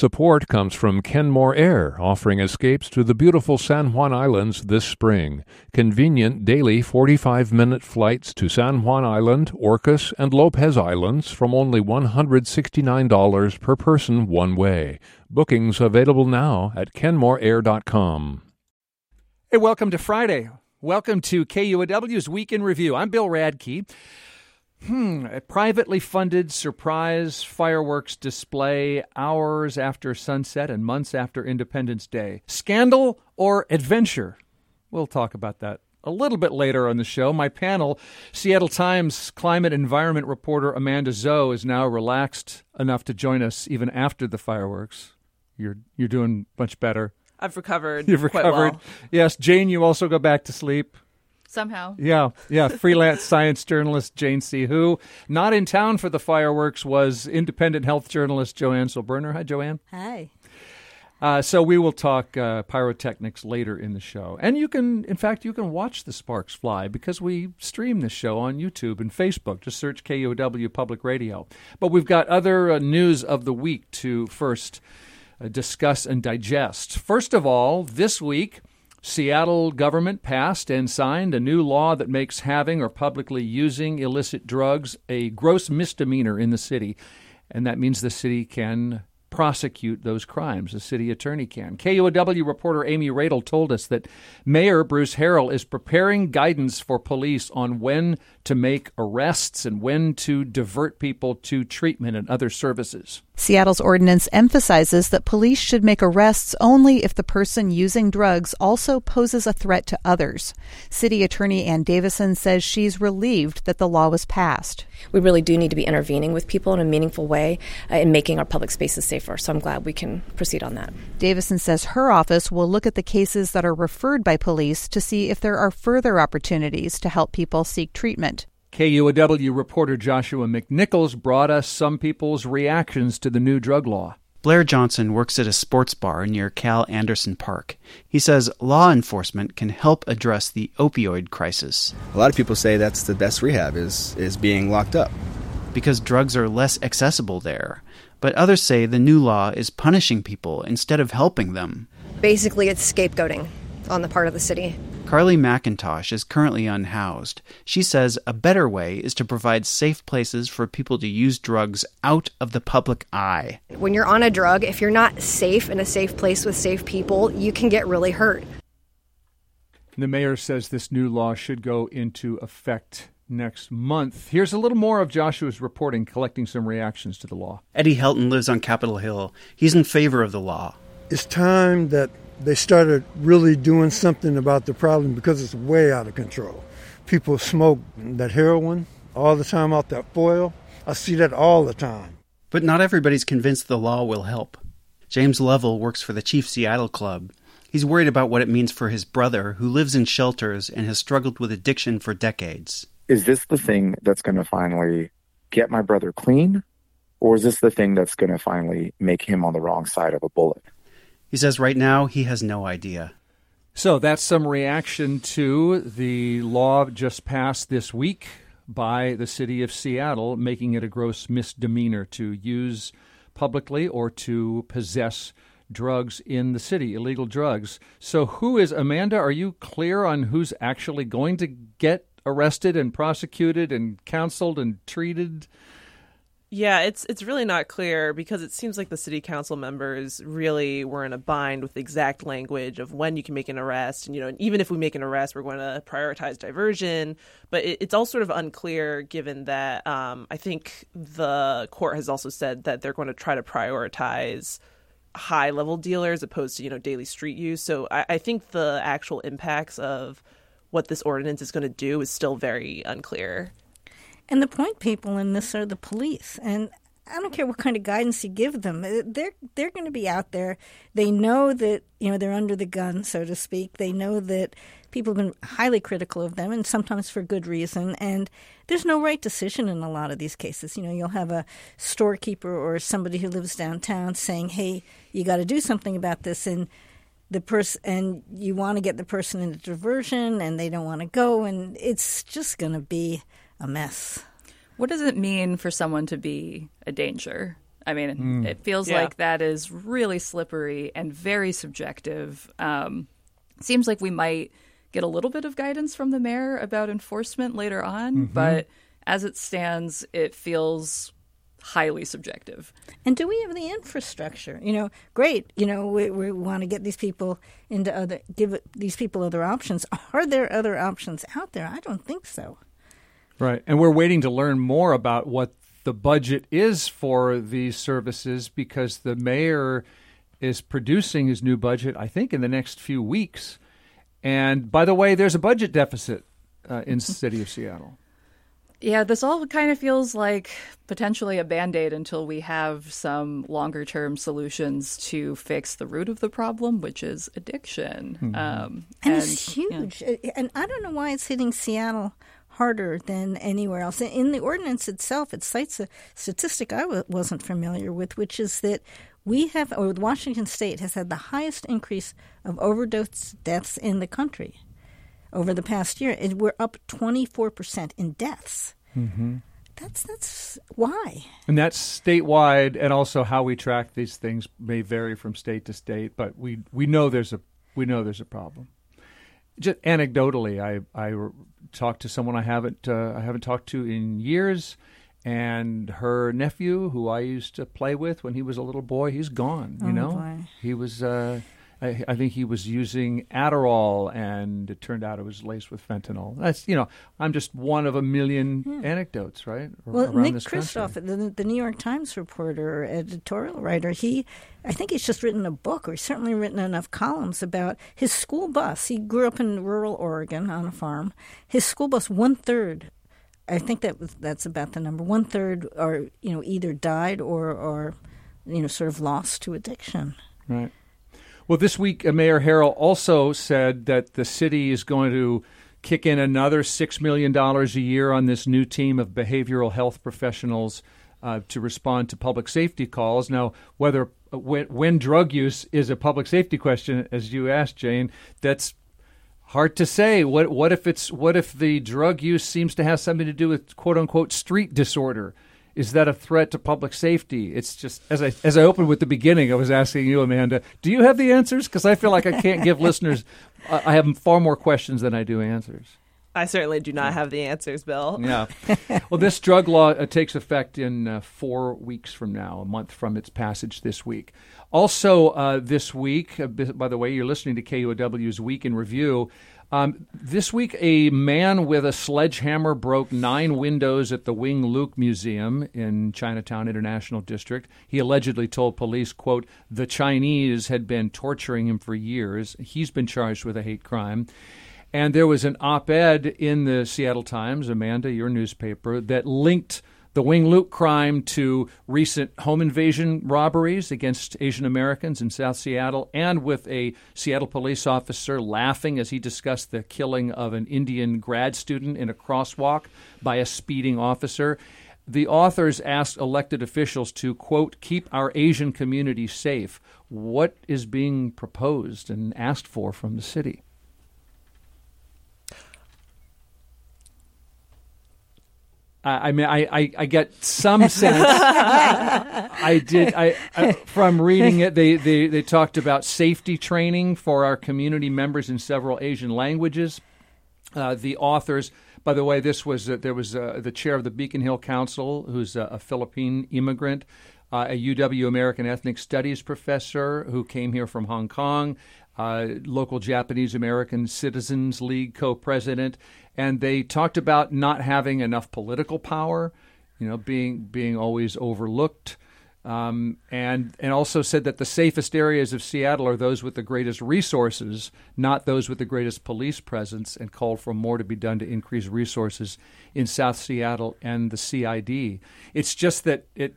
Support comes from Kenmore Air, offering escapes to the beautiful San Juan Islands this spring. Convenient daily 45 minute flights to San Juan Island, Orcas, and Lopez Islands from only $169 per person one way. Bookings available now at kenmoreair.com. Hey, welcome to Friday. Welcome to KUOW's Week in Review. I'm Bill Radke. Hmm, a privately funded surprise fireworks display hours after sunset and months after Independence Day. Scandal or adventure? We'll talk about that a little bit later on the show. My panel, Seattle Times climate environment reporter Amanda Zhou, is now relaxed enough to join us even after the fireworks. You're you're doing much better. I've recovered. You've recovered. Well. Yes, Jane, you also go back to sleep. Somehow. Yeah, yeah. Freelance science journalist Jane C. Hu, not in town for the fireworks, was independent health journalist Joanne Silberner. Hi, Joanne. Hi. Uh, so we will talk uh, pyrotechnics later in the show, and you can, in fact, you can watch the sparks fly because we stream this show on YouTube and Facebook. Just search KUOW Public Radio. But we've got other uh, news of the week to first uh, discuss and digest. First of all, this week. Seattle government passed and signed a new law that makes having or publicly using illicit drugs a gross misdemeanor in the city. And that means the city can prosecute those crimes. The city attorney can. KUOW reporter Amy Radil told us that Mayor Bruce Harrell is preparing guidance for police on when to make arrests and when to divert people to treatment and other services. Seattle's ordinance emphasizes that police should make arrests only if the person using drugs also poses a threat to others. City Attorney Ann Davison says she's relieved that the law was passed. We really do need to be intervening with people in a meaningful way uh, and making our public spaces safer, so I'm glad we can proceed on that. Davison says her office will look at the cases that are referred by police to see if there are further opportunities to help people seek treatment. KUOW reporter Joshua McNichols brought us some people's reactions to the new drug law. Blair Johnson works at a sports bar near Cal Anderson Park. He says law enforcement can help address the opioid crisis. A lot of people say that's the best rehab is is being locked up because drugs are less accessible there. But others say the new law is punishing people instead of helping them. Basically, it's scapegoating on the part of the city. Carly McIntosh is currently unhoused. She says a better way is to provide safe places for people to use drugs out of the public eye. When you're on a drug, if you're not safe in a safe place with safe people, you can get really hurt. The mayor says this new law should go into effect next month. Here's a little more of Joshua's reporting, collecting some reactions to the law. Eddie Helton lives on Capitol Hill. He's in favor of the law. It's time that they started really doing something about the problem because it's way out of control. People smoke that heroin all the time out that foil. I see that all the time. But not everybody's convinced the law will help. James Lovell works for the Chief Seattle Club. He's worried about what it means for his brother, who lives in shelters and has struggled with addiction for decades. Is this the thing that's going to finally get my brother clean? Or is this the thing that's going to finally make him on the wrong side of a bullet? He says right now he has no idea. So that's some reaction to the law just passed this week by the city of Seattle, making it a gross misdemeanor to use publicly or to possess drugs in the city, illegal drugs. So, who is Amanda? Are you clear on who's actually going to get arrested and prosecuted and counseled and treated? Yeah, it's it's really not clear because it seems like the city council members really were in a bind with the exact language of when you can make an arrest, and you know, even if we make an arrest, we're going to prioritize diversion. But it, it's all sort of unclear, given that um, I think the court has also said that they're going to try to prioritize high level dealers opposed to you know daily street use. So I, I think the actual impacts of what this ordinance is going to do is still very unclear. And the point people in this are the police. And I don't care what kind of guidance you give them. Uh, they're they're going to be out there. They know that you know they're under the gun, so to speak. They know that people have been highly critical of them, and sometimes for good reason. And there's no right decision in a lot of these cases. You know, you'll have a storekeeper or somebody who lives downtown saying, "Hey, you got to do something about this," and the person and you want to get the person into diversion, and they don't want to go, and it's just going to be a mess. What does it mean for someone to be a danger? I mean, Mm. it feels Yeah. like that is really slippery and very subjective. Um, seems like we might get a little bit of guidance from the mayor about enforcement later on, Mhm. but as it stands, it feels highly subjective. And do we have the infrastructure? You know, great. You know, we, we want to get these people into other, give these people other options. Are there other options out there? I don't think so. Right. And we're waiting to learn more about what the budget is for these services because the mayor is producing his new budget, I think, in the next few weeks. And by the way, there's a budget deficit uh, in the city of Seattle. Yeah, this all kind of feels like potentially a band aid until we have some longer term solutions to fix the root of the problem, which is addiction. Mhm. Um, And, it's huge. And I don't know why it's hitting Seattle harder than anywhere else. In the ordinance itself, it cites a statistic I w- wasn't familiar with, which is that we have, or Washington State has had the highest increase of overdose deaths in the country over the past year. And we're up 24% in deaths. Mm-hmm. That's that's why. And that's statewide, and also how we track these things may vary from state to state. But we we know there's a we know there's a problem. Just anecdotally, I I talked to someone I haven't uh, I haven't talked to in years, and her nephew, who I used to play with when he was a little boy, he's gone. You Oh, know, boy. he was. Uh, I, I think he was using Adderall, and it turned out it was laced with fentanyl. That's you know, I'm just one of a million hmm. anecdotes, right? Well, Nick. Kristof, the, the New York Times reporter, editorial writer, he, I think he's just written a book, or he's certainly written enough columns about his school bus. He grew up in rural Oregon on a farm. His school bus, one third, I think that was that's about the number. One third are you know either died or are you know sort of lost to addiction. Right. Well, this week, uh, Mayor Harrell also said that the city is going to kick in another $6 million a year on this new team of behavioral health professionals uh, to respond to public safety calls. Now, whether uh, when, when drug use is a public safety question, as you asked, Jane, that's hard to say. What what if it's what if the drug use seems to have something to do with quote unquote street disorder? Is that a threat to public safety? It's just as I as I opened with the beginning, I was asking you, Amanda, do you have the answers? Because I feel like I can't give listeners. I I have far more questions than I do answers. I certainly do not have the answers, Bill. Yeah. well, this drug law uh, takes effect in uh, four weeks from now, a month from its passage this week. Also, uh, this week, uh, by the way, you're listening to KUOW's Week in Review. Um, this week, a man with a sledgehammer broke nine windows at the Wing Luke Museum in Chinatown International District. He allegedly told police, quote, the Chinese had been torturing him for years. He's been charged with a hate crime. And there was an op ed in the Seattle Times, Amanda, your newspaper, that linked the Wing Luke crime to recent home invasion robberies against Asian Americans in South Seattle, and with a Seattle police officer laughing as he discussed the killing of an Indian grad student in a crosswalk by a speeding officer. The authors asked elected officials to, quote, keep our Asian community safe. What is being proposed and asked for from the city? I I mean, I, I, I get some sense. I did. I, I from reading it, they, they they talked about safety training for our community members in several Asian languages. Uh, the authors, by the way, this was uh, there was uh, the chair of the Beacon Hill Council, who's a, a Philippine immigrant, uh, a UW American Ethnic Studies professor who came here from Hong Kong, uh, local Japanese American Citizens League co-president, and they talked about not having enough political power, you know, being being always overlooked. Um, and and also said that the safest areas of Seattle are those with the greatest resources, not those with the greatest police presence, and called for more to be done to increase resources in South Seattle and the CID. It's just that it,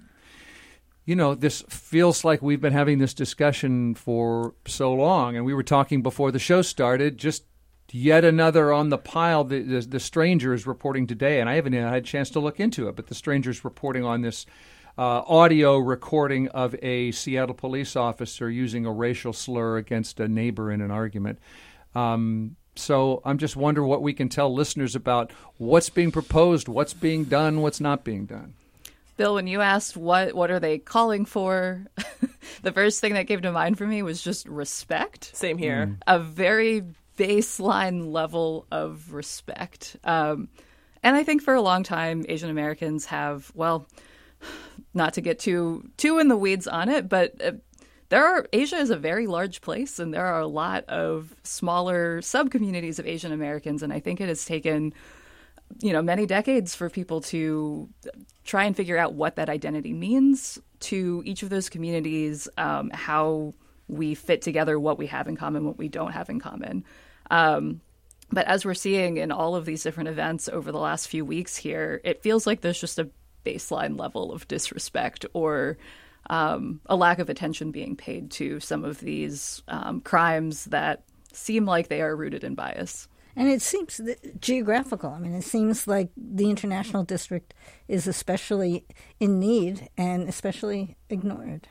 you know, this feels like we've been having this discussion for so long, and we were talking before the show started. Just yet another on the pile. The, the, the stranger is reporting today, and I haven't had a chance to look into it, but the stranger is reporting on this uh, audio recording of a Seattle police officer using a racial slur against a neighbor in an argument. Um, so I'm just wondering what we can tell listeners about what's being proposed, what's being done, what's not being done. Bill, when you asked what what are they calling for, the first thing that came to mind for me was just respect. Same here. Mm. A very baseline level of respect. Um, and I think for a long time, Asian Americans have, well, not to get too too in the weeds on it, but uh, there are Asia is a very large place, and there are a lot of smaller sub communities of Asian Americans, and I think it has taken you know many decades for people to try and figure out what that identity means to each of those communities, um, how we fit together, what we have in common, what we don't have in common. Um, but as we're seeing in all of these different events over the last few weeks here, it feels like there's just a baseline level of disrespect or um, a lack of attention being paid to some of these um, crimes that seem like they are rooted in bias. And it seems geographical. I mean, it seems like the international district is especially in need and especially ignored.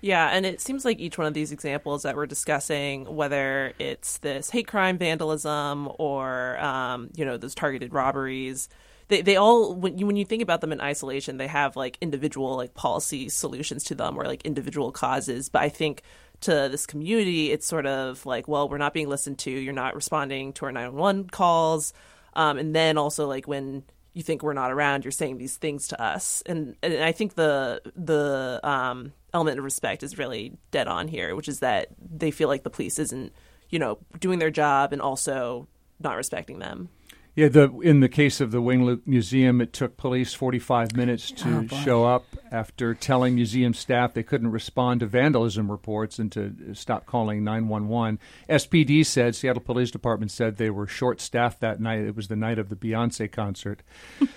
Yeah, and it seems like each one of these examples that we're discussing, whether it's this hate crime vandalism or um, you know those targeted robberies, they they all when you when you think about them in isolation, they have like individual like policy solutions to them or like individual causes. But I think to this community, it's sort of like, well, we're not being listened to. You're not responding to our 911 calls, um, and then also like when you think we're not around, you're saying these things to us, and and I think the the um, element of respect is really dead on here, which is that they feel like the police isn't you know doing their job and also not respecting them. Yeah, the in the case of the Wing Museum, it took police 45 minutes to oh, show up after telling museum staff they couldn't respond to vandalism reports and to stop calling 911. SPD said, Seattle Police Department said they were short staffed that night. It was the night of the Beyonce concert.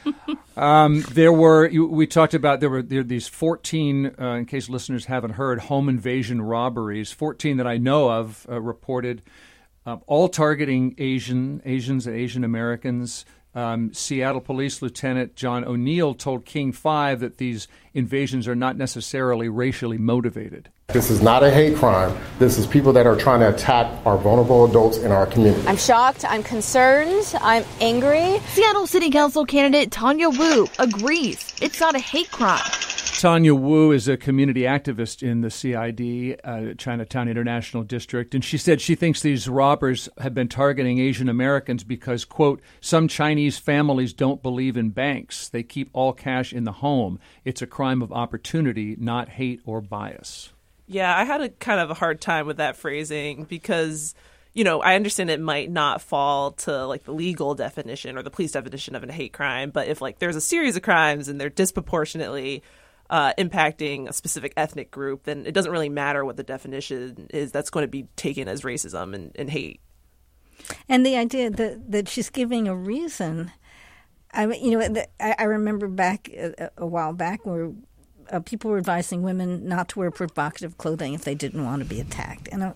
um, there were we talked about there were there these 14, uh, in case listeners haven't heard, home invasion robberies. 14 that I know of uh, reported uh, all targeting Asian Asians and Asian Americans. Um, Seattle Police Lieutenant John O'Neill told King 5 that these invasions are not necessarily racially motivated. This is not a hate crime. This is people that are trying to attack our vulnerable adults in our community. I'm shocked. I'm concerned. I'm angry. Seattle City Council candidate Tanya Woo agrees it's not a hate crime. Tanya Woo is a community activist in the CID, uh, Chinatown International District, and she said she thinks these robbers have been targeting Asian Americans because, quote, some Chinese families don't believe in banks. They keep all cash in the home. It's a crime of opportunity, not hate or bias. Yeah, I had a kind of a hard time with that phrasing because you know, I understand it might not fall to like the legal definition or the police definition of a hate crime, but if like there's a series of crimes and they're disproportionately uh, impacting a specific ethnic group, then it doesn't really matter what the definition is. That's going to be taken as racism and, and hate. And the idea that that she's giving a reason. I mean, you know I, remember back a while back where uh, people were advising women not to wear provocative clothing if they didn't want to be attacked. And uh,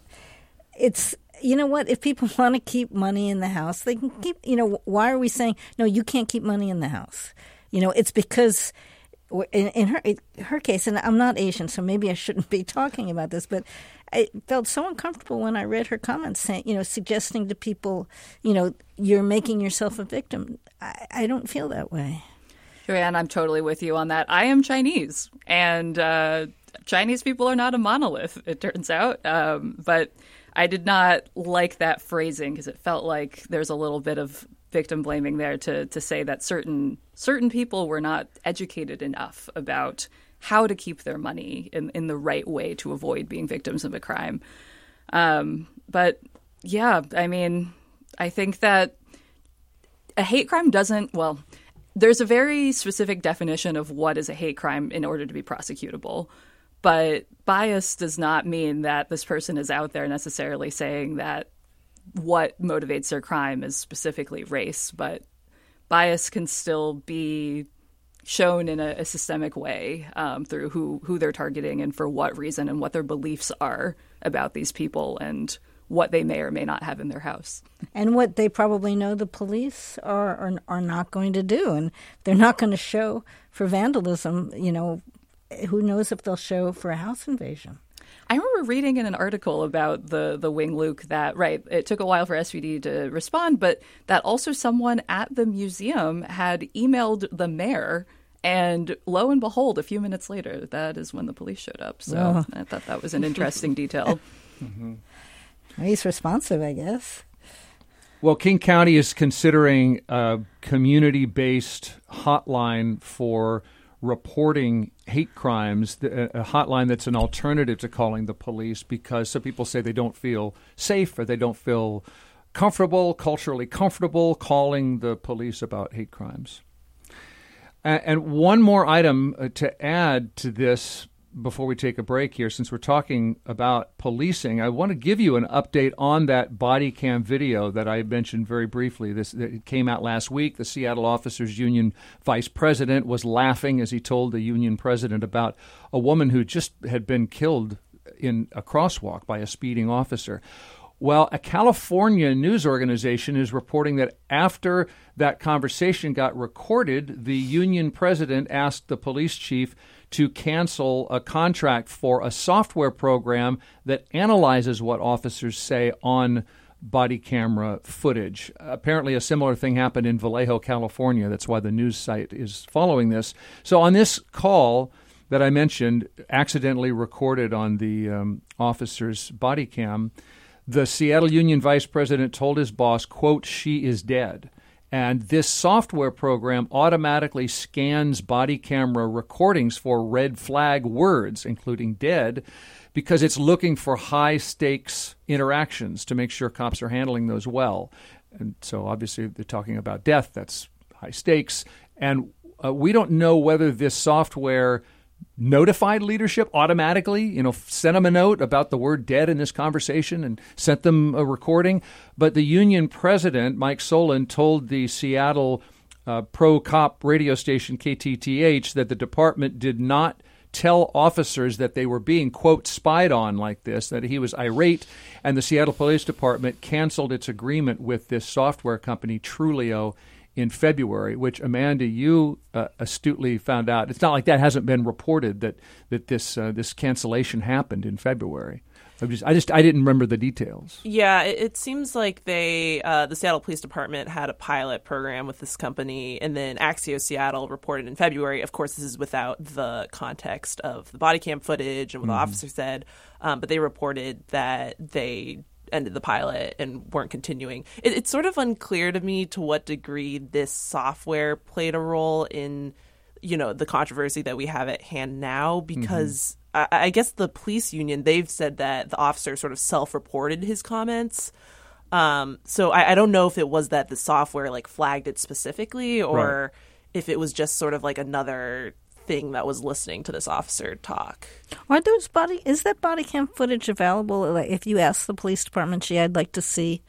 it's you know what? If people want to keep money in the house, they can keep. You know, why are we saying no? You can't keep money in the house. You know, it's because in, in her in her case, and I'm not Asian, so maybe I shouldn't be talking about this, but I felt so uncomfortable when I read her comments, saying, you know, suggesting to people, you know, you're making yourself a victim. I, I don't feel that way. Joanne, I'm totally with you on that. I am Chinese, and uh, Chinese people are not a monolith, it turns out. Um, but I did not like that phrasing because it felt like there's a little bit of victim blaming there to to say that certain certain people were not educated enough about how to keep their money in, in the right way to avoid being victims of a crime. Um, but yeah, I mean, I think that a hate crime doesn't, well, there's a very specific definition of what is a hate crime in order to be prosecutable. But bias does not mean that this person is out there necessarily saying that what motivates their crime is specifically race, but bias can still be shown in a, a systemic way um, through who who they're targeting and for what reason and what their beliefs are about these people and what they may or may not have in their house and what they probably know the police are are, are not going to do and they're not going to show for vandalism you know who knows if they'll show for a house invasion I remember reading in an article about the the Wing Luke that right, it took a while for SPD to respond, but that also someone at the museum had emailed the mayor And lo and behold, a few minutes later, that is when the police showed up. So Oh. I thought that was an interesting detail. Mm-hmm. He's responsive, I guess. Well, King County is considering a community based hotline for reporting hate crimes, a hotline that's an alternative to calling the police because some people say they don't feel safe or they don't feel comfortable, culturally comfortable calling the police about hate crimes. And one more item uh, to add to this before we take a break here, since we're talking about policing, I want to give you an update on that body cam video that I mentioned very briefly. This that it came out last week. The Seattle Officers Union vice president was laughing as he told the union president about a woman who just had been killed in a crosswalk by a speeding officer. Well, a California news organization is reporting that after that conversation got recorded, the union president asked the police chief to cancel a contract for a software program that analyzes what officers say on body camera footage. Apparently, a similar thing happened in Vallejo, California. That's why the news site is following this. So, on this call, that I mentioned, accidentally recorded on the um, officer's body cam, the Seattle Union vice president told his boss, quote, she is dead. And this software program automatically scans body camera recordings for red flag words, including dead, because it's looking for high stakes interactions to make sure cops are handling those well. And so obviously they're talking about death, that's high stakes. And uh, we don't know whether this software notified leadership automatically, you know, sent them a note about the word dead in this conversation and sent them a recording. But the union president, Mike Solan, told the Seattle uh, pro cop radio station KTTH that the department did not tell officers that they were being, quote, spied on like this, that he was irate, and the Seattle Police Department canceled its agreement with this software company, Truleo, in February, which Amanda, you uh, astutely found out. It's not like that hasn't been reported that that this uh, this cancellation happened in February. I just, I just I didn't remember the details. Yeah, it, it seems like they, uh, the Seattle Police Department had a pilot program with this company, and then Axios Seattle reported in February. Of course, this is without the context of the body cam footage and what the Mhm. officer said, um, but they reported that they ended the pilot and weren't continuing. It, it's sort of unclear to me to what degree this software played a role in, you know, the controversy that we have at hand now, because. I, I guess the police union they've said that the officer sort of self-reported his comments. Um, so I, I don't know if it was that the software like flagged it specifically, or if it was just sort of like another thing that was listening to this officer talk. Are those body? Is that body cam footage available? Like, if you ask the police department, gee, I'd like to see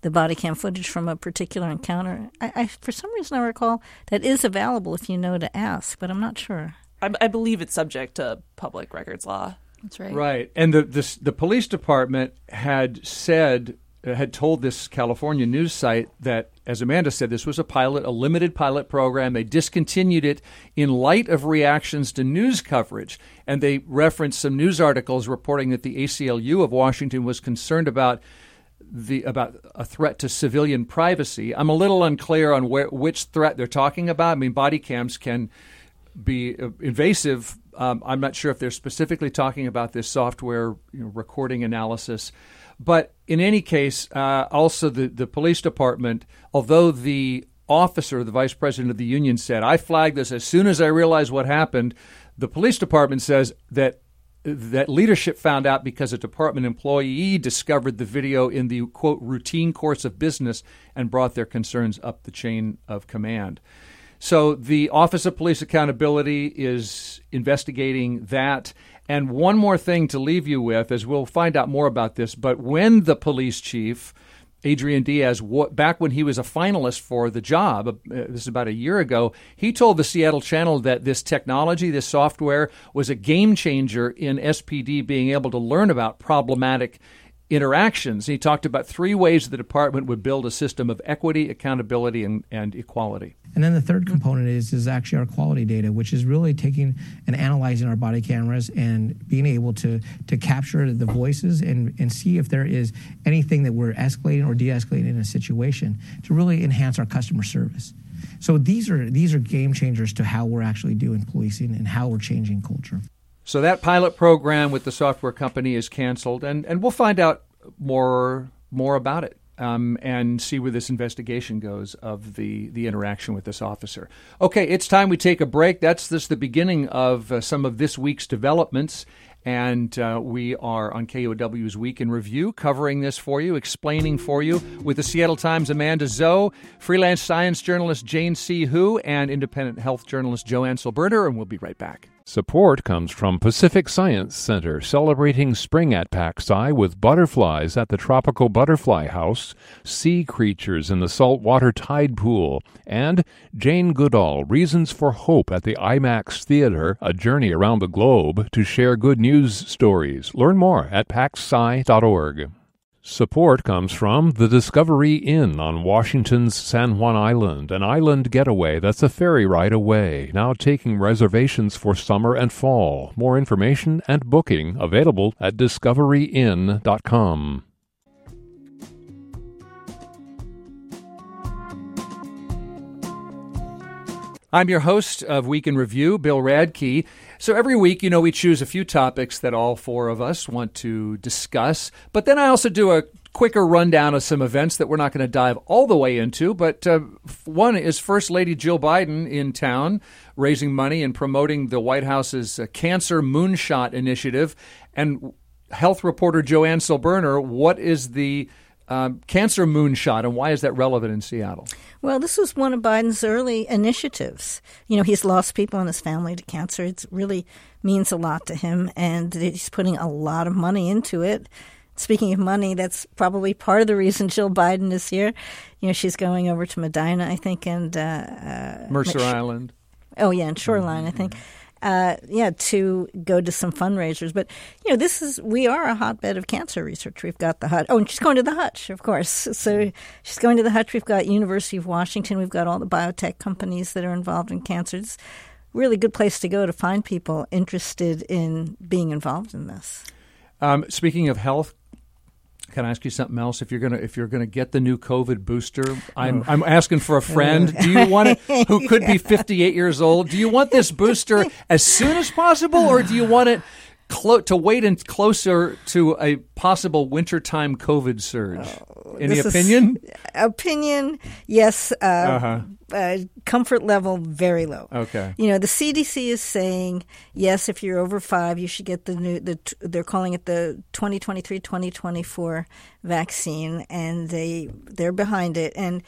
the body cam footage from a particular encounter. I, I for some reason, I recall that is available if you know to ask, but I'm not sure. I, I believe it's subject to public records law. That's right. Right, and the the, the police department had said had told this California news site that, as Amanda said, this was a pilot, a limited pilot program. They discontinued it in light of reactions to news coverage, and they referenced some news articles reporting that the ACLU of Washington was concerned about the about a threat to civilian privacy. I'm a little unclear on where which threat they're talking about. I mean, body cams can be uh, invasive. Um, I'm not sure if they're specifically talking about this software you know, recording analysis. But in any case, uh, also the, the police department, although the officer, the vice president of the union, said, I flagged this as soon as I realized what happened, the police department says that that leadership found out because a department employee discovered the video in the quote routine course of business and brought their concerns up the chain of command. So the Office of Police Accountability is investigating that. And one more thing to leave you with, as we'll find out more about this, but when the police chief, Adrian Diaz, back when he was a finalist for the job, uh, this is about a year ago, he told the Seattle Channel that this technology, this software, was a game changer in SPD being able to learn about problematic interactions. He talked about three ways the department would build a system of equity, accountability, and, and equality. And then the third component is is actually our quality data, which is really taking and analyzing our body cameras and being able to to capture the voices and, and see if there is anything that we're escalating or de-escalating in a situation to really enhance our customer service. So these are these are game changers to how we're actually doing policing and how we're changing culture. So that pilot program with the software company is canceled, and, and we'll find out more more about it um, and see where this investigation goes of the, the interaction with this officer. Okay, it's time we take a break. That's just the beginning of uh, some of this week's developments. And uh, we are on KUOW's Week in Review, covering this for you, explaining for you with the Seattle Times' Amanda Zhou, freelance science journalist Jane C. Hu, and independent health journalist Joanne Silberner. And we'll be right back. Support comes from Pacific Science Center, celebrating spring at PacSci with butterflies at the Tropical Butterfly House, sea creatures in the saltwater tide pool, and Jane Goodall, Reasons for Hope at the IMAX Theater, a journey around the globe to share good news stories. Learn more at pacsci.org. Support comes from the Discovery Inn on Washington's San Juan Island, an island getaway that's a ferry ride away, now taking reservations for summer and fall. More information and booking available at discoveryinn.com. I'm your host of Week in Review, Bill Radke. So every week, you know, we choose a few topics that all four of us want to discuss. But then I also do a quicker rundown of some events that we're not going to dive all the way into. But uh, one is First Lady Jill Biden in town raising money and promoting the White House's uh, Cancer Moonshot Initiative. And health reporter Joanne Silberner, what is the um, cancer moonshot and why is that relevant in Seattle? Well, this was one of Biden's early initiatives. You know, he's lost people in his family to cancer. It really means a lot to him, and he's putting a lot of money into it. Speaking of money, that's probably part of the reason Jill Biden is here. You know, she's going over to Medina, I think, and uh, uh, Mercer Island. Oh yeah, and Shoreline, mm-hmm. I think uh, yeah, to go to some fundraisers. But you know, this is we are a hotbed of cancer research. We've got the Hutch. Oh, and she's going to the Hutch, of course. So she's going to the Hutch. We've got University of Washington. We've got all the biotech companies that are involved in cancer. It's really good place to go to find people interested in being involved in this. Um, speaking of health, can I ask you something else? If you're gonna if you're gonna get the new COVID booster, I'm oh. I'm asking for a friend. Do you want it who could be 58 years old? Do you want this booster as soon as possible, or do you want it clo- to wait and closer to a possible wintertime COVID surge? Oh, Any opinion? opinion, yes. Uh, uh-huh. uh, comfort level, very low. Okay. You know, the CDC is saying, yes, if you're over five, you should get the new, the, they're calling it the 2023 2024 vaccine, and they, they're behind it. And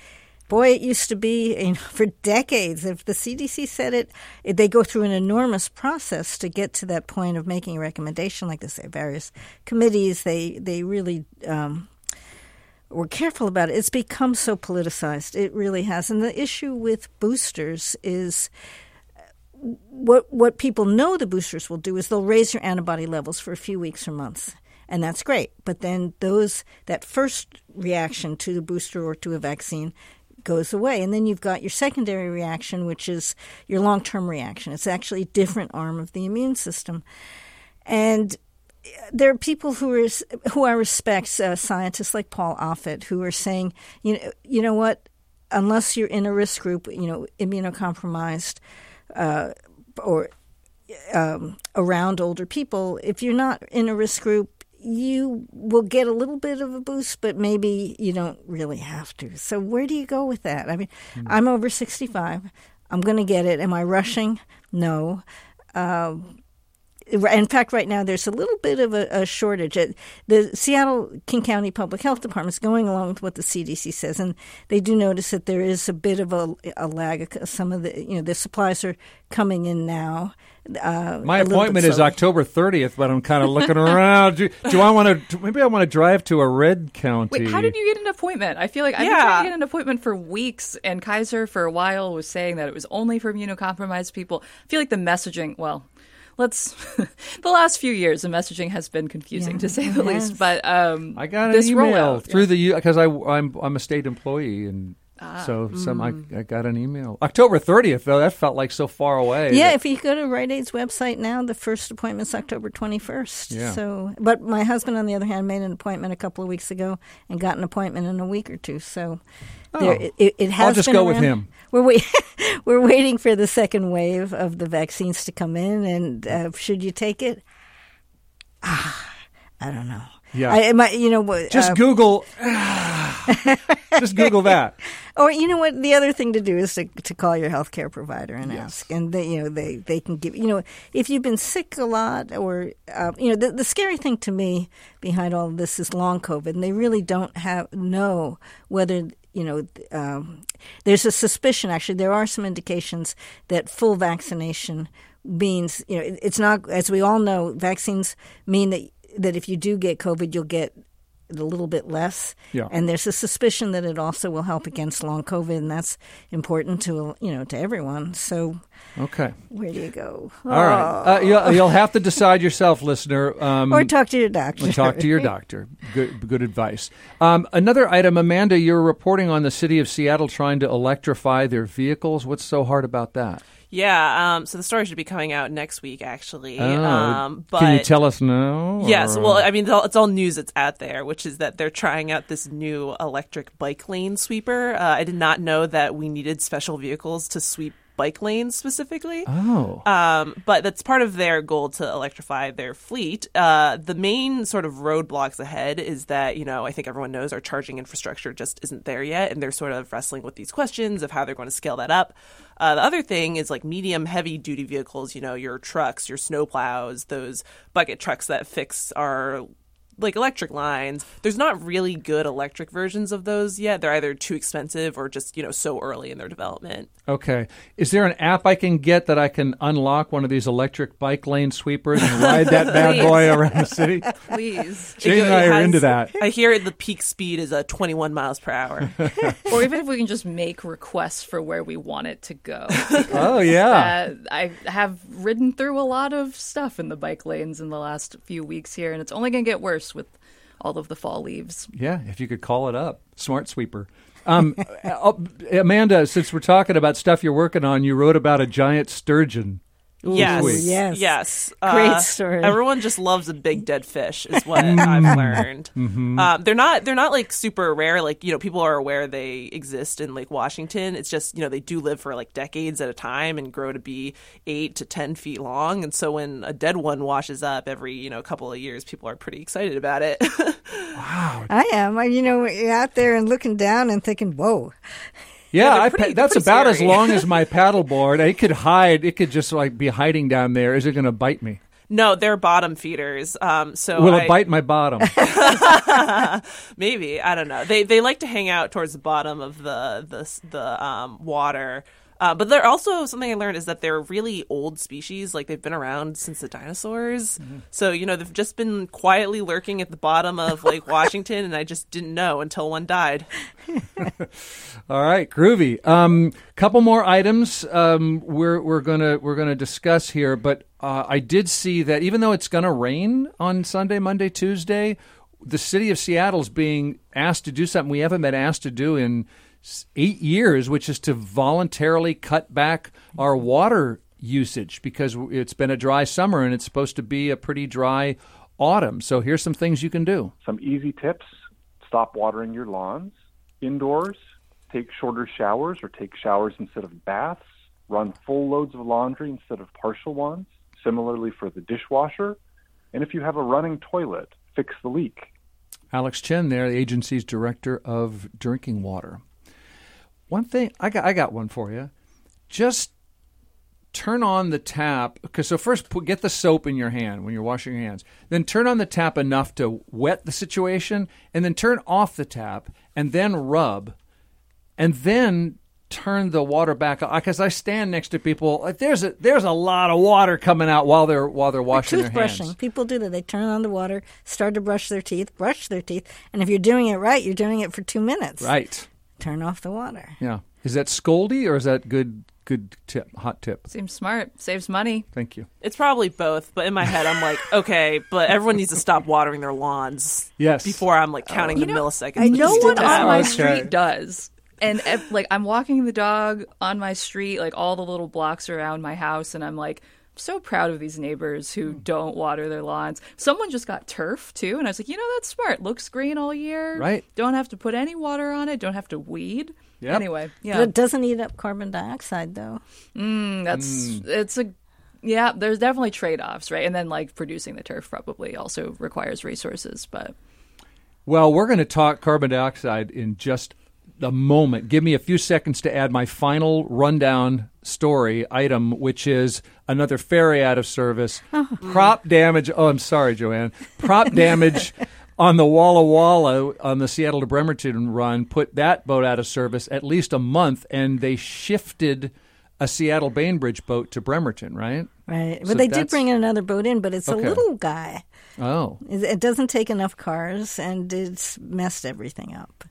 boy, it used to be you know, for decades. If the CDC said it, they go through an enormous process to get to that point of making a recommendation. Like they say, various committees. They they really um, were careful about it. It's become so politicized. It really has. And the issue with boosters is what what people know the boosters will do is they'll raise your antibody levels for a few weeks or months and that's great but then those that first reaction to the booster or to a vaccine goes away. And then you've got your secondary reaction, which is your long term reaction. It's actually a different arm of the immune system. And there are people who are who I respect, uh, scientists like Paul Offit, who are saying, you know, you know what, unless you're in a risk group, you know, immunocompromised, uh, or um, around older people, if you're not in a risk group, you will get a little bit of a boost, but maybe you don't really have to. So where do you go with that? I mean, mm-hmm. I'm over 65. I'm going to get it. Am I rushing? No. Um, in fact, right now there's a little bit of a, a, shortage. The Seattle King County Public Health Department is going along with what the CDC says, and they do notice that there is a bit of a, a lag. Some of the you know the supplies are coming in now, uh, My appointment is October 30th, but I'm kind of looking around. Do, do, I want to? Maybe I want to drive to a red county. Wait, how did you get an appointment? I feel like I've yeah. been trying to get an appointment for weeks, and Kaiser for a while was saying that it was only for immunocompromised people. I feel like the messaging, well, let's the last few years the messaging has been confusing yeah, to say the least but um, i got an email rollout, through yeah. the because i I'm, I'm a state employee and so some I, I got an email. October 30th, though, that felt like so far away. Yeah, that- if you go to Rite Aid's website now, the first appointment's October 21st. Yeah. So, but my husband, on the other hand, made an appointment a couple of weeks ago and got an appointment in a week or two. So, there, Oh. it, it has I'll just been go with around. him. We're wait, we're waiting for the second wave of the vaccines to come in, and uh, should you take it? Ah, I don't know. Yeah. I, my, you know just uh, Google. just Google that. Or you know what? The other thing to do is to, to call your healthcare provider and ask, and they you know they, they can give you know if you've been sick a lot or uh, you know the the scary thing to me behind all of this is long COVID, and they really don't have know whether you know um, there's a suspicion. Actually, there are some indications that full vaccination means you know it's not as we all know vaccines mean that that if you do get COVID, you'll get a little bit less. Yeah. And there's a suspicion that it also will help against long COVID, and that's important to you know to everyone. So Okay. where do you go? All right. Uh, you'll, you'll have to decide yourself, listener. Um, Or talk to your doctor. or talk to your doctor. Good, good advice. Um, another item, Amanda, you're reporting on the city of Seattle trying to electrify their vehicles. What's so hard about that? Yeah, um, so the story should be coming out next week, actually. Oh, um, but can you tell us now? Yes, or- well, I mean, it's all, it's all news that's out there, which is that they're trying out this new electric bike lane sweeper. Uh, I did not know that we needed special vehicles to sweep bike lanes specifically. Oh. Um, but that's part of their goal to electrify their fleet. Uh, the main sort of roadblocks ahead is that, you know, I think everyone knows our charging infrastructure just isn't there yet. And they're sort of wrestling with these questions of how they're going to scale that up. Uh, the other thing is like medium heavy duty vehicles, you know, your trucks, your snowplows, those bucket trucks that fix our like electric lines. There's not really good electric versions of those yet. They're either too expensive or just, you know, so early in their development. Okay. Is there an app I can get that I can unlock one of these electric bike lane sweepers and ride that bad boy around the city? Please. Jane and I It are into that. I hear the peak speed is uh, 21 miles per hour. or even if we can just make requests for where we want it to go. Oh, yeah. Uh, I have ridden through a lot of stuff in the bike lanes in the last few weeks here, and it's only going to get worse with all of the fall leaves. Yeah, if you could call it up, Smart Sweeper. Um, uh, Amanda, since we're talking about stuff you're working on, you wrote about a giant sturgeon. Yes, this yes. yes. Great Uh, story. Everyone just loves a big dead fish, is what I've learned. Mhm. Um, they're not they're not like super rare. Like you know, people are aware they exist in Lake Washington. It's just you know they do live for like decades at a time and grow to be eight to ten feet long. And so when a dead one washes up every you know couple of years, people are pretty excited about it. Wow, I am. I, you know, you're out there and looking down and thinking, "Whoa." Yeah, they're I that's pretty about as long as my paddleboard. It could hide. It could just like be hiding down there. Is it going to bite me? no, they're bottom feeders. Um, so Will I- it bite my bottom? Maybe I don't know. They they like to hang out towards the bottom of the the the um, water. Uh, but they're also something I learned is that they're really old species. Like they've been around since the dinosaurs. So you know they've just been quietly lurking at the bottom of Lake Washington, and I just didn't know until one died. All right, groovy. Um, couple more items um, we're we're gonna we're gonna discuss here, but uh, I did see that even though it's gonna rain on Sunday, Monday, Tuesday, the city of Seattle's being asked to do something we haven't been asked to do in eight years, which is to voluntarily cut back our water usage because it's been a dry summer and it's supposed to be a pretty dry autumn. So here's some things you can do. Some easy tips stop watering your lawns. Indoors, take shorter showers or take showers instead of baths. Run full loads of laundry instead of partial ones. Similarly for the dishwasher. And if you have a running toilet, fix the leak. Alex Chen there, the agency's director of drinking water. One thing I got I got one for you. Just turn on the tap because so first put, get the soap in your hand when you're washing your hands. Then turn on the tap enough to wet the situation and then turn off the tap and then rub and then turn the water back on because I stand next to people like there's a there's a lot of water coming out while they're while they're washing their hands. People do that. They turn on the water, start to brush their teeth, brush their teeth, and if you're doing it right, you're doing it for two minutes. Right. Turn off the water. Yeah. Is that scoldy or is that good good tip, hot tip? Seems smart. Saves money. Thank you. It's probably both, but in my head I'm like, okay, but everyone needs to stop watering their lawns. Yes. Before I'm like counting You the know, milliseconds. I know what on my Okay. street does. and ev- like I'm walking the dog on my street, like all the little blocks around my house, and I'm like so proud of these neighbors who don't water their lawns. Someone just got turf too, and I was like, you know, that's smart. Looks green all year. Right. Don't have to put any water on it. Don't have to weed. Yep. Anyway, yeah. But it doesn't eat up carbon dioxide, though. Mm, that's it's a yeah. There's definitely trade offs, right? And then like producing the turf probably also requires resources, but Well, we're going to talk carbon dioxide in just a moment. Give me a few seconds to add my final rundown story item, which is another ferry out of service. Oh. Prop damage. Oh, I'm sorry, Joanne. Prop damage on the Walla Walla on the Seattle to Bremerton run put that boat out of service at least a month, and they shifted a Seattle Bainbridge boat to Bremerton, right? Right. But So they did bring another boat in, but it's Okay. a little guy. Oh. It doesn't take enough cars, and it's messed everything up.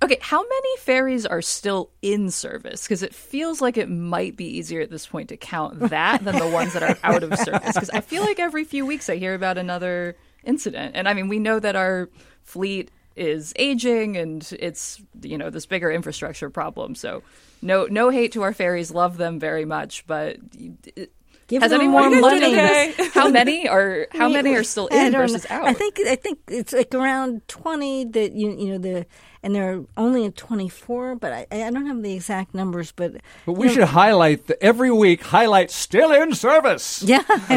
Okay, how many ferries are still in service? Because it feels like it might be easier at this point to count that than the ones that are out of service. Because I feel like every few weeks I hear about another incident. And I mean, we know that our fleet is aging and it's, you know, this bigger infrastructure problem. So no no hate to our ferries, love them very much, but Give has them anyone more money. how many are how many are still in versus know. out? I think I think it's like around twenty that you you know the and they're only at twenty four, but I I don't have the exact numbers, but But we know- should highlight the, every week highlight still in service. Yeah,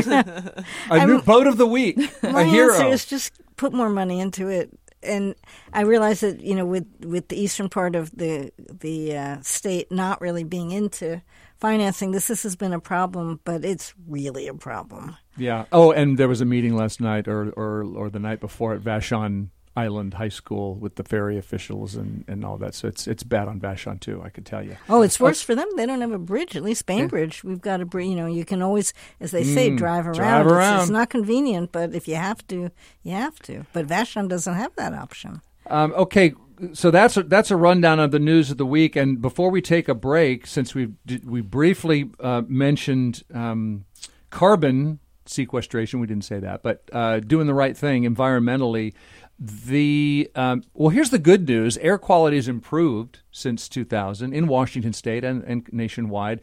a new boat of the week, My a hero. answer is just put more money into it. And I realize that you know with with the eastern part of the the uh, state not really being into financing this, this has been a problem, but it's really a problem. Yeah. Oh, and there was a meeting last night or or, or the night before at Vashon Island High School with the ferry officials and, and all that. So it's it's bad on Vashon too. I could tell you. Oh, it's worse for them. They don't have a bridge. At least Bainbridge, we've got a bridge. You know, you can always, as they say, Mm, drive around. drive It's- around. It's, not convenient, but if you have to, you have to. But Vashon doesn't have that option. Um, okay, so that's a, that's a rundown of the news of the week. And before we take a break, since we we briefly uh, mentioned um, carbon sequestration, we didn't say that, but uh, doing the right thing environmentally. The um, well, here's the good news: air quality has improved since 2000 in Washington State and, and nationwide.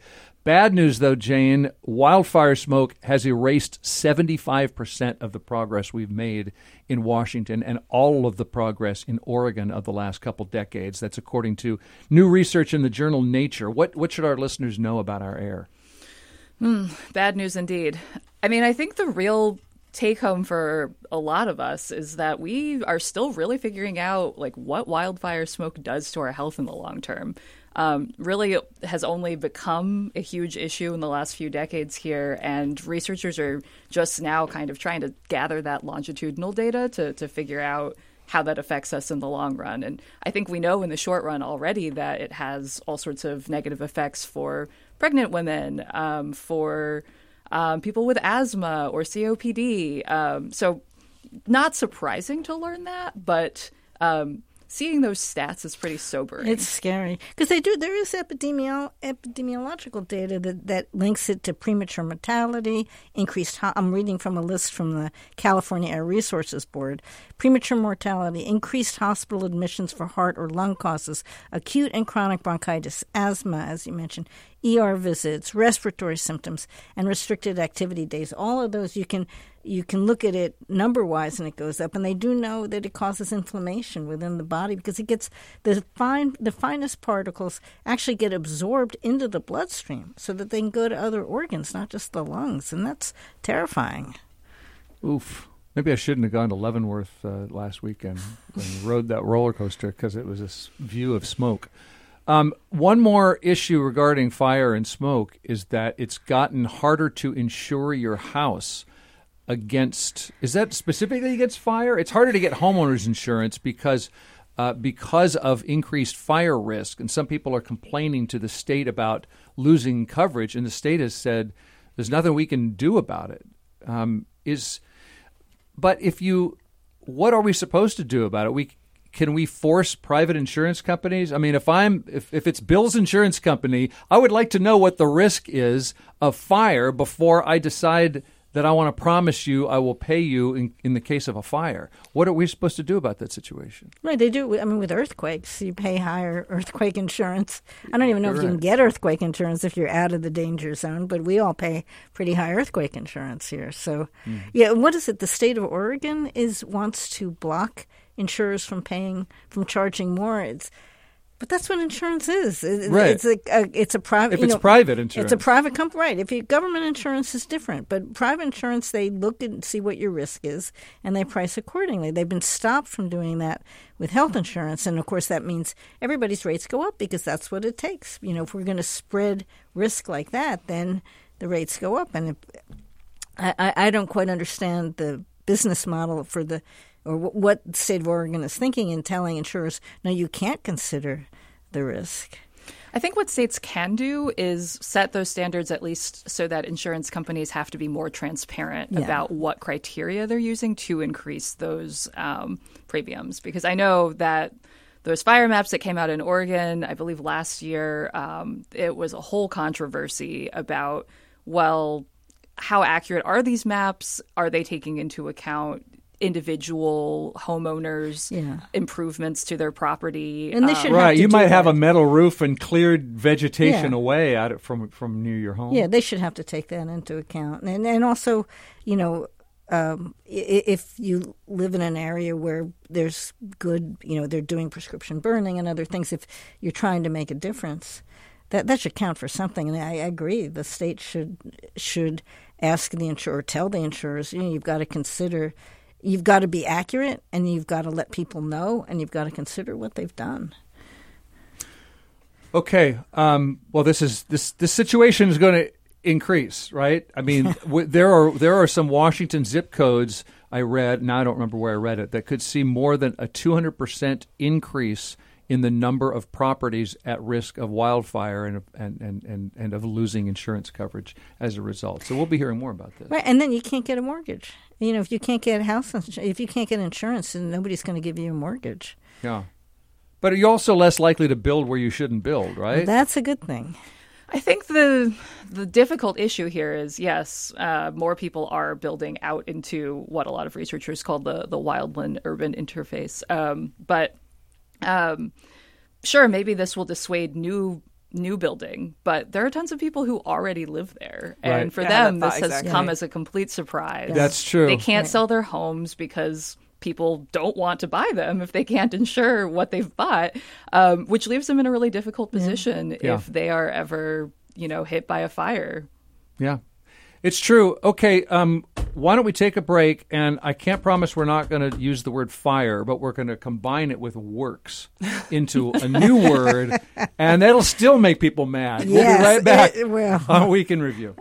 Bad news, though, Jane, wildfire smoke has erased 75% of the progress we've made in Washington and all of the progress in Oregon of the last couple decades. That's according to new research in the journal Nature. What, what should our listeners know about our air? Hmm, bad news indeed. I mean, I think the real take home for a lot of us is that we are still really figuring out like what wildfire smoke does to our health in the long term. Um, really has only become a huge issue in the last few decades here, and researchers are just now kind of trying to gather that longitudinal data to, to figure out how that affects us in the long run. And I think we know in the short run already that it has all sorts of negative effects for pregnant women, um, for um, people with asthma or COPD. Um, so, not surprising to learn that, but um, seeing those stats is pretty sobering. It's scary because they do. There is epidemiol, epidemiological data that, that links it to premature mortality, increased. Ho- I'm reading from a list from the California Air Resources Board. Premature mortality, increased hospital admissions for heart or lung causes, acute and chronic bronchitis, asthma, as you mentioned, ER visits, respiratory symptoms, and restricted activity days. All of those you can you can look at it number wise and it goes up and they do know that it causes inflammation within the body because it gets the fine the finest particles actually get absorbed into the bloodstream so that they can go to other organs not just the lungs and that's terrifying Oof. Maybe I shouldn't have gone to Leavenworth uh, last weekend and rode that roller coaster because it was this view of smoke. Um, one more issue regarding fire and smoke is that it's gotten harder to insure your house against. Is that specifically against fire? It's harder to get homeowners insurance because uh, because of increased fire risk, and some people are complaining to the state about losing coverage, and the state has said there's nothing we can do about it. Um, is but if you, what are we supposed to do about it? We can we force private insurance companies? I mean, if I'm if, if it's Bill's insurance company, I would like to know what the risk is of fire before I decide that I want to promise you I will pay you in, in the case of a fire. What are we supposed to do about that situation? Right, they do. I mean, with earthquakes, you pay higher earthquake insurance. I don't even know if you can get earthquake insurance if you're out of the danger zone, but we all pay pretty high earthquake insurance here. So, Hmm. yeah, what is it? The state of Oregon is wants to block insurers from paying from charging more. It's but that's what insurance is. It- Right. It's a, a it's a private. If it's know, private insurance, it's a private company, right? If you government insurance is different, but private insurance they look and see what your risk is and they price accordingly. They've been stopped from doing that with health insurance, and of course that means everybody's rates go up because that's what it takes. You know, if we're going to spread risk like that, then the rates go up, and I I don't quite understand the business model for the or wh- what the state of Oregon is thinking in telling insurers, no, you can't consider the risk. I think what states can do is set those standards at least so that insurance companies have to be more transparent Yeah. about what criteria they're using to increase those um, premiums. Because I know that those fire maps that came out in Oregon, I believe last year, um, it was a whole controversy about, well, how accurate are these maps? Are they taking into account individual homeowners' Yeah. improvements to their property? And they Um, Right, have to you do might have a metal roof and cleared vegetation Yeah. away out of, from from near your home. Yeah, they should have to take that into account, and and also, you know, um, if you live in an area where there's good, you know, they're doing prescription burning and other things. If you're trying to make a difference, that that should count for something. And I, I agree, the state should should ask the insurer, tell the insurers, you know, you've got to consider. You've got to be accurate, and you've got to let people know, and you've got to consider what they've done. Okay. Um, well, this is this this situation is going to increase, right? I mean, w- there are there are some Washington zip codes I read. Now I don't remember where I read it that could see more than a two hundred percent increase in the number of properties at risk of wildfire and, and and and and of losing insurance coverage as a result. So we'll be hearing more about this. Right, and then you can't get a mortgage. You know, if you can't get house, ins- if you can't get insurance, then nobody's going to give you a mortgage. Yeah. But are you're also less likely to build where you shouldn't build, right? That's a good thing. I think the the difficult issue here is yes, uh, more people are building out into what a lot of researchers call the the wildland urban interface. Um, but um, sure, maybe this will dissuade new new building, but there are tons of people who already live there, and for Yeah, them, this has exactly. come as a complete surprise. That's true. They can't Right. sell their homes because people don't want to buy them if they can't insure what they've bought, um, which leaves them in a really difficult position Yeah. if they are ever, you know, hit by a fire. Yeah, it's true. Okay, um, why don't we take a break? And I can't promise we're not going to use the word fire, but we're going to combine it with works into a new word, and that'll still make people mad. we'll be right back it will. on Week in Review.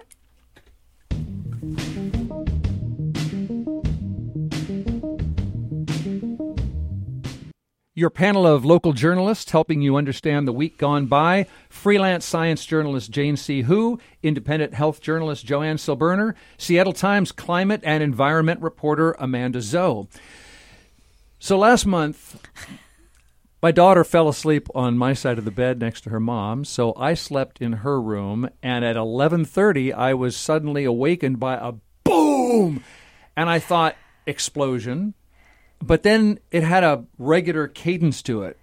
Your panel of local journalists helping you understand the week gone by freelance science journalist Jane C. Hu, independent health journalist Joanne Silberner, Seattle Times climate and environment reporter Amanda Zhou. So last month, my daughter fell asleep on my side of the bed next to her mom, so I slept in her room, and at 11:30 I was suddenly awakened by a boom, and I thought explosion, but then it had a regular cadence to it.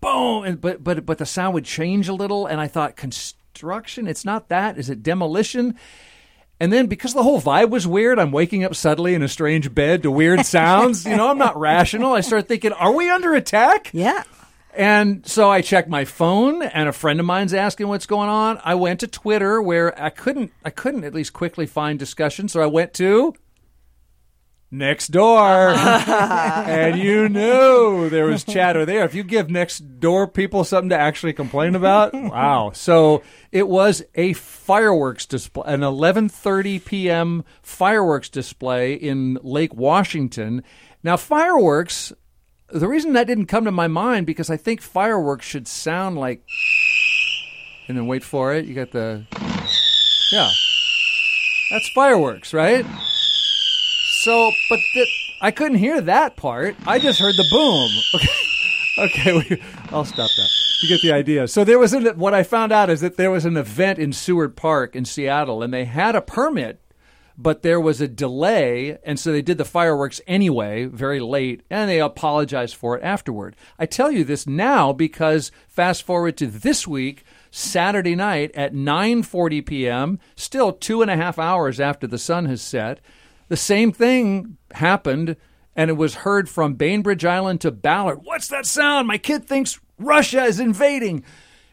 Boom, and, but but but the sound would change a little, and I thought construction. It's not that. Is it demolition? And then because the whole vibe was weird, I'm waking up suddenly in a strange bed to weird sounds. you know, I'm not rational. I start thinking, are we under attack? Yeah. And so I checked my phone, and a friend of mine's asking what's going on. I went to Twitter, where I couldn't, I couldn't at least quickly find discussion, so I went to next door, and you knew there was chatter there. If you give next door people something to actually complain about, wow! So it was a fireworks display, an 11:30 p.m. fireworks display in Lake Washington. Now, fireworks the reason that didn't come to my mind because I think fireworks should sound like, and then wait for it. You got the, yeah, that's fireworks, right? So, but I couldn't hear that part. I just heard the boom. Okay, okay, we, I'll stop that. You get the idea. So there was an, what I found out is that there was an event in Seward Park in Seattle, and they had a permit but there was a delay, and so they did the fireworks anyway, very late, and they apologized for it afterward. I tell you this now because fast forward to this week, Saturday night at 9:40 p.m., still two and a half hours after the sun has set, the same thing happened, and it was heard from Bainbridge Island to Ballard. What's that sound? My kid thinks Russia is invading.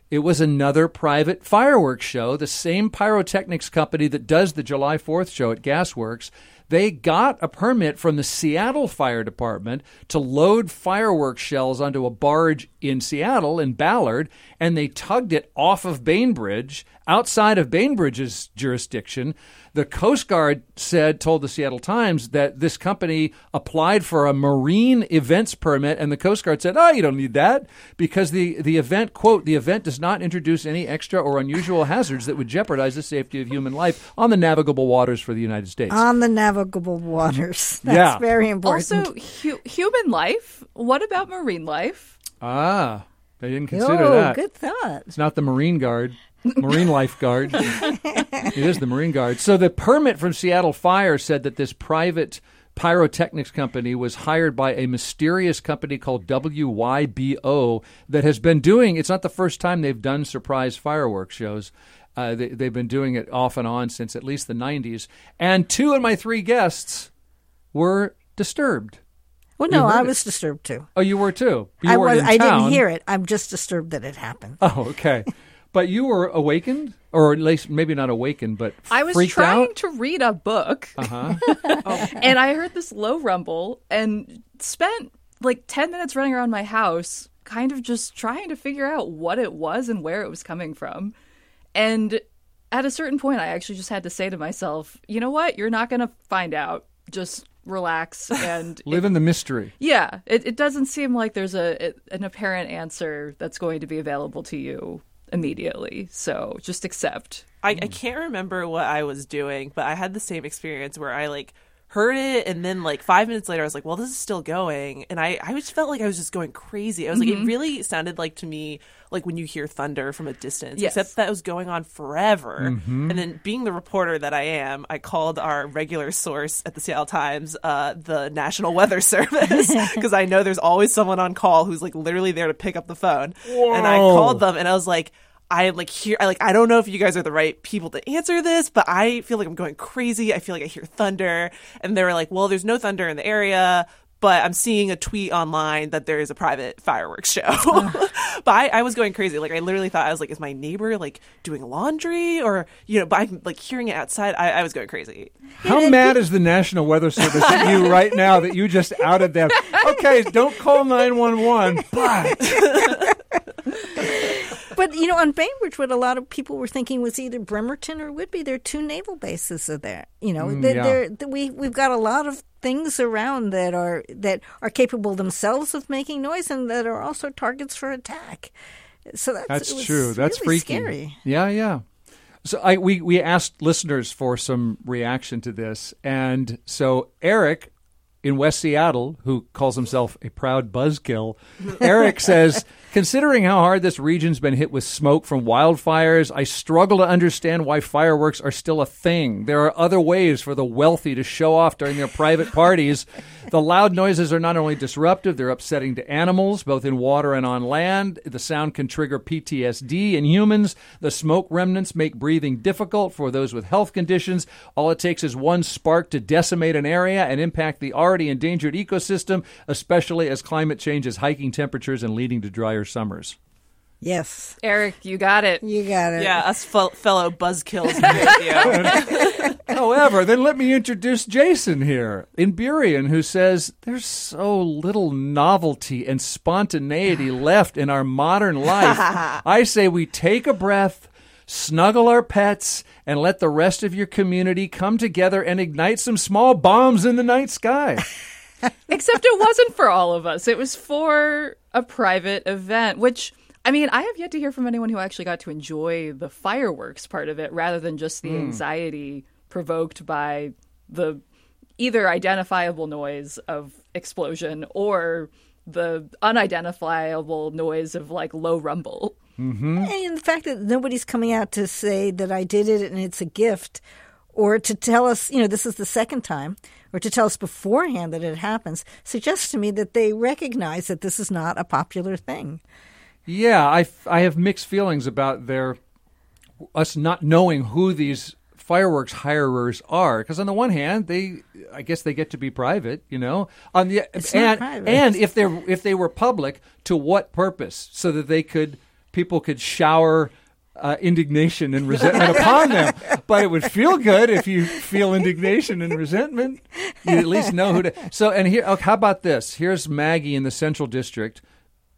It was another private fireworks show, the same pyrotechnics company that does the July 4th show at Gasworks. They got a permit from the Seattle Fire Department to load fireworks shells onto a barge in Seattle, in Ballard, and they tugged it off of Bainbridge, outside of Bainbridge's jurisdiction. The Coast Guard said, told the Seattle Times that this company applied for a marine events permit, and the Coast Guard said, "Oh, you don't need that because the the event quote the event does not introduce any extra or unusual hazards that would jeopardize the safety of human life on the navigable waters for the United States." On the navigable waters. That's Yeah. very important. Also, hu- human life. What about marine life? ah, they didn't consider oh, that. good thought. It's not the Marine Guard, Marine Life Guard. it is the Marine Guard. So the permit from Seattle Fire said that this private pyrotechnics company was hired by a mysterious company called WYBO that has been doing. It's not the first time they've done surprise fireworks shows. Uh, they, they've been doing it off and on since at least the 90s. And two of my three guests were disturbed. Well, no, I it. was disturbed too. Oh, you were too. You I was. I didn't hear it. I'm just disturbed that it happened. Oh, okay. But you were awakened, or at least maybe not awakened, but I was freaked trying out. to read a book, Uh-huh. and I heard this low rumble, and spent like ten minutes running around my house, kind of just trying to figure out what it was and where it was coming from. And at a certain point, I actually just had to say to myself, "You know what? You're not going to find out. Just relax and Live in the mystery. yeah, it, it doesn't seem like there's a an apparent answer that's going to be available to you immediately. So just accept. I, I mm. can't remember what I was doing, but I had the same experience where I like heard it and then like five minutes later I was like, well, this is still going. And I, I just felt like I was just going crazy. I was like, Mhm. it really sounded like to me like when you hear thunder from a distance, Yes. except that was going on forever. Mhm. And then being the reporter that I am, I called our regular source at the Seattle Times, uh, the National Weather Service, because I know there's always someone on call who's like literally there to pick up the phone. And I called them and I was like, I am like here. I like I don't know if you guys are the right people to answer this, but I feel like I'm going crazy. I feel like I hear thunder, and they were like, "Well, there's no thunder in the area." But I'm seeing a tweet online that there is a private fireworks show. but I, I was going crazy. Like I literally thought I was like, is my neighbor like doing laundry or you know? But I'm like hearing it outside. I, I was going crazy. How mad is the National Weather Service at you right now that you just outed them? Okay, don't call 911, but But you know, on Bainbridge, what a lot of people were thinking was either Bremerton or Whidbey. There are two naval bases are there. You know, Mm, There- yeah. we we've got a lot of things around that are that are capable themselves of making noise and that are also targets for attack. So that's, That's it was true. That's really freaky. Scary. Yeah, yeah. So I we we asked listeners for some reaction to this, and so Eric in West Seattle, who calls himself a proud buzzkill, Eric says, considering how hard this region's been hit with smoke from wildfires, I struggle to understand why fireworks are still a thing. There are other ways for the wealthy to show off during their private parties. The loud noises are not only disruptive, they're upsetting to animals, both in water and on land. The sound can trigger PTSD in humans. The smoke remnants make breathing difficult for those with health conditions. All it takes is one spark to decimate an area and impact the already endangered ecosystem, especially as climate change is hiking temperatures and leading to drier summers. Yes, Eric, you got it. You got it. Yeah, us fel- fellow buzzkills in. However, then let me introduce Jason here in Burien, who says there's so little novelty and spontaneity left in our modern life. I say we take a breath, snuggle our pets, and let the rest of your community come together and ignite some small bombs in the night sky. Except it wasn't for all of us. It was for a private event, which I mean, I have yet to hear from anyone who actually got to enjoy the fireworks part of it rather than just the Mm. anxiety provoked by the either identifiable noise of explosion or the unidentifiable noise of like low rumble. Mm-hmm. And the fact that nobody's coming out to say that I did it and it's a gift, or to tell us, you know, this is the second time, or to tell us beforehand that it happens, suggests to me that they recognize that this is not a popular thing. Yeah, I, f- I have mixed feelings about their us not knowing who these fireworks hirers are because on the one hand they i guess they get to be private you know? On the It's and and if they're if they were public to what purpose? So that they could people could shower uh, indignation and resentment upon them but it would feel good if you feel indignation and resentment you at least know who to so and here okay, how about this here's maggie in the central district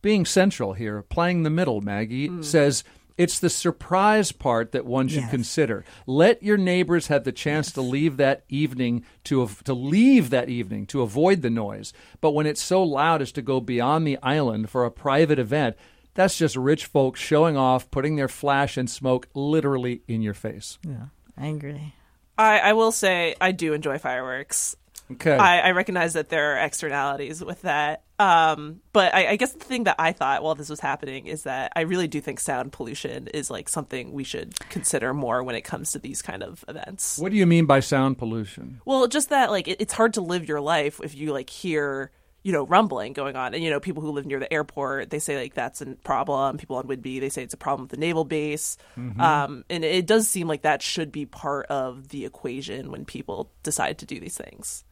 being central here, playing the middle, Maggie, says it's the surprise part that one should Yes. consider. Let your neighbors have the chance to leave that evening to to leave that evening to avoid the noise. But when it's so loud as to go beyond the island for a private event, that's just rich folks showing off, putting their flash and smoke literally in your face. Yeah, I agree. I, I will say I do enjoy fireworks. Okay. I, I recognize that there are externalities with that. Um, but I, I guess the thing that I thought while this was happening is that I really do think sound pollution is like something we should consider more when it comes to these kind of events. What do you mean by sound pollution? Well, just that like it, it's hard to live your life if you like hear you know rumbling going on, and you know people who live near the airport they say like that's a problem. People on Whidbey they say it's a problem with the naval base, Mm-hmm. Mhm. um, and it does seem like that should be part of the equation when people decide to do these things.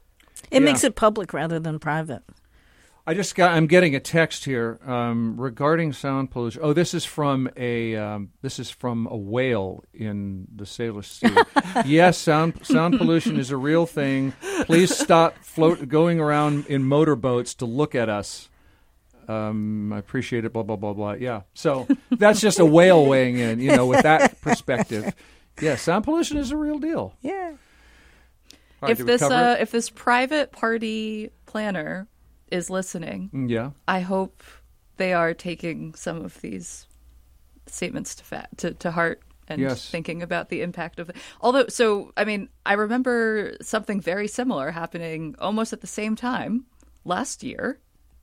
It Yeah. makes it public rather than private. I just got. I'm getting a text here um, regarding sound pollution. Oh, this is from a. Um, this is from a whale in the Salish Sea. yes, sound sound pollution is a real thing. Please stop float going around in motorboats to look at us. Um, I appreciate it. Blah blah blah blah. Yeah. So that's just a whale weighing in. You know, with that perspective. Yeah, sound pollution is a real deal. Yeah. All right, if this uh, if this private party planner is listening, Mm, yeah. I hope they are taking some of these statements to fa- to, to heart and Yes. thinking about the impact of it. Although, so I mean, I remember something very similar happening almost at the same time last year.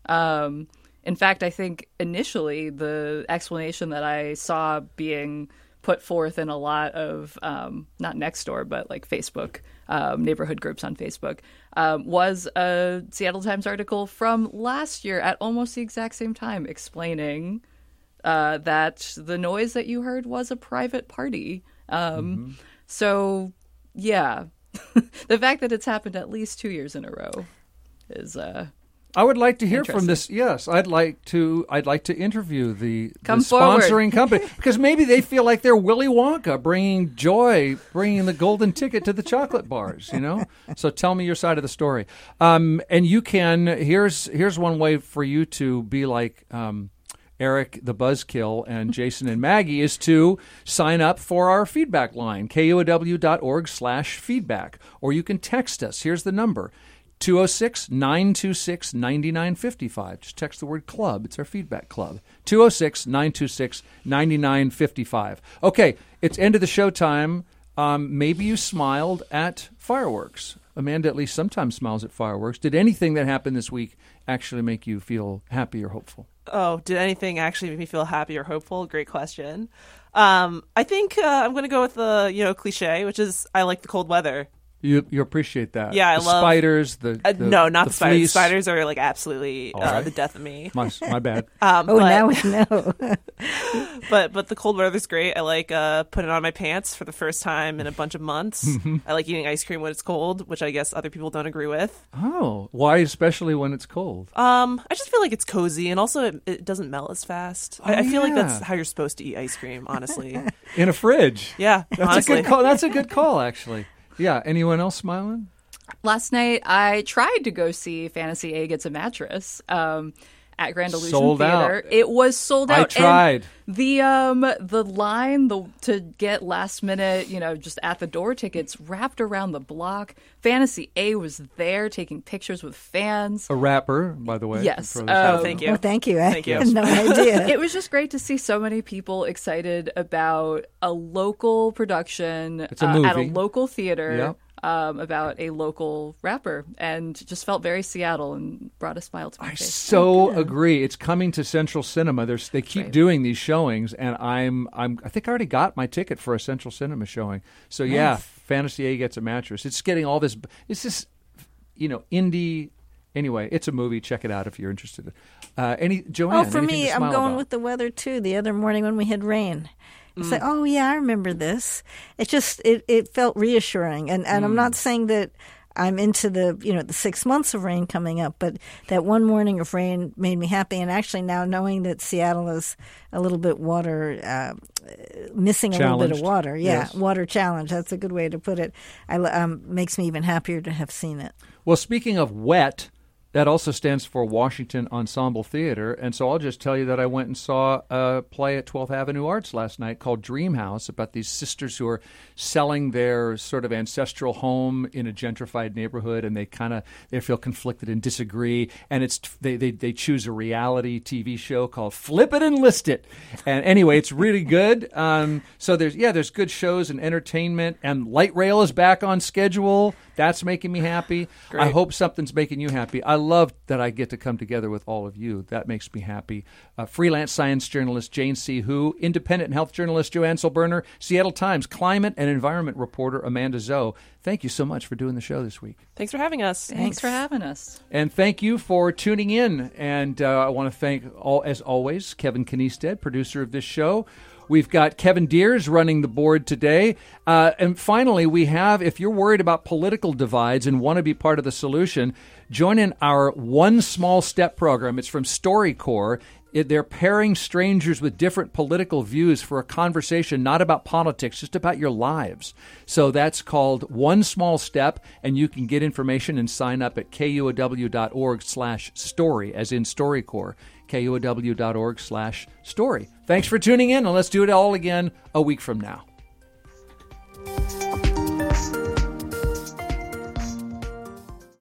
Um, in fact, I think initially the explanation that I saw being put forth in a lot of um, not next door, but like Facebook um, neighborhood groups on Facebook um, was a Seattle Times article from last year at almost the exact same time explaining uh, that the noise that you heard was a private party. Um, So, yeah, the fact that it's happened at least two years in a row is uh, I would like to hear from this. Yes, I'd like to. I'd like to interview the, the sponsoring company because maybe they feel like they're Willy Wonka, bringing joy, bringing the golden ticket to the chocolate bars. You know. So tell me your side of the story. Um, and you can. Here's here's one way for you to be like. Um, Eric the Buzzkill and Jason and Maggie is to sign up for our feedback line, kuow.org slash feedback. Or you can text us. Here's the number 206 926 9955. Just text the word club. It's our feedback club. 206 926 9955. Okay, it's end of the show time. Um, maybe you smiled at fireworks. Amanda at least sometimes smiles at fireworks. Did anything that happened this week actually make you feel happy or hopeful? Oh, did anything actually make me feel happy or hopeful? Great question. Um, I think uh, I'm going to go with the you know cliche, which is I like the cold weather. You you appreciate that? Yeah, I the love spiders. The, Uh, the- no, not the, spiders. fleece. Spiders are like absolutely uh, right. the death of me. My my bad. Um, Oh, but, now we know. but but the cold weather's great. I like uh, putting on my pants for the first time in a bunch of months. I like eating ice cream when it's cold, which I guess other people don't agree with. Oh, why especially when it's cold? Um, I just feel like it's cozy, and also it, it doesn't melt as fast. I, Oh, I feel like that's how you're supposed to eat ice cream, honestly. In a fridge. Yeah, that's honestly. a good call. That's a good call, actually. Yeah. Anyone else smiling? Last night, I tried to go see Fantasy A Gets a Mattress um, at Grand Illusion Sold Theater. out. It was sold I out. and tried. the um the line the to get last minute, you know, just at the door tickets wrapped around the block. Fantasy A was there taking pictures with fans. A rapper, by the way. Yes. Throw this out Oh, there. thank you. I Thank you. had no idea. it was just great to see so many people excited about a local production It's a uh, at a local theater. Yep. Um, about a local rapper, and just felt very Seattle and brought a smile to my I face. I so agree. It's coming to Central Cinema. There's they keep Right. doing these showings, and I'm I'm I think I already got my ticket for a Central Cinema showing. So yeah, Fantasy A gets a mattress. It's getting all this. It's just you know indie. Anyway, it's a movie. Check it out if you're interested. Uh, any Joanne? Oh, for me, I'm going about? with the weather too. The other morning when we had rain, it's Mm. like, oh yeah, I remember this. It just it, it felt reassuring, and and I'm Mm. not saying that I'm into the you know the six months of rain coming up, but that one morning of rain made me happy. And actually, now knowing that Seattle is a little bit water uh, missing a little bit of water, yeah, Yes. water challenge. That's a good way to put it. I um, makes me even happier to have seen it. Well, speaking of wet, that also stands for Washington Ensemble Theater. And so I'll just tell you that I went and saw a play at 12th Avenue Arts last night called Dream House about these sisters who are selling their sort of ancestral home in a gentrified neighborhood and they kind of they feel conflicted and disagree and it's they, they they choose a reality TV show called Flip It and List It. And anyway, it's really good. Um, so there's yeah, there's good shows and entertainment and Light Rail is back on schedule. That's making me happy. I hope something's making you happy. I love that I get to come together with all of you. That makes me happy. Uh, freelance science journalist Jane C. Hu, independent health journalist Joanne Silberner, Seattle Times climate and environment reporter Amanda Zhou. Thank you so much for doing the show this week. Thanks for having us. Thanks for having us. And thank you for tuning in. And uh, I want to thank, all, as always, Kevin Kniestead, producer of this show. We've got Kevin Deers running the board today. Uh, and finally, we have, if you're worried about political divides and want to be part of the solution, join in our One Small Step program. It's from StoryCorps. It, they're pairing strangers with different political views for a conversation not about politics, just about your lives. So that's called One Small Step, and you can get information and sign up at kuow.org slash story, as in StoryCorps, kuow.org slash story. Thanks for tuning in, and let's do it all again a week from now.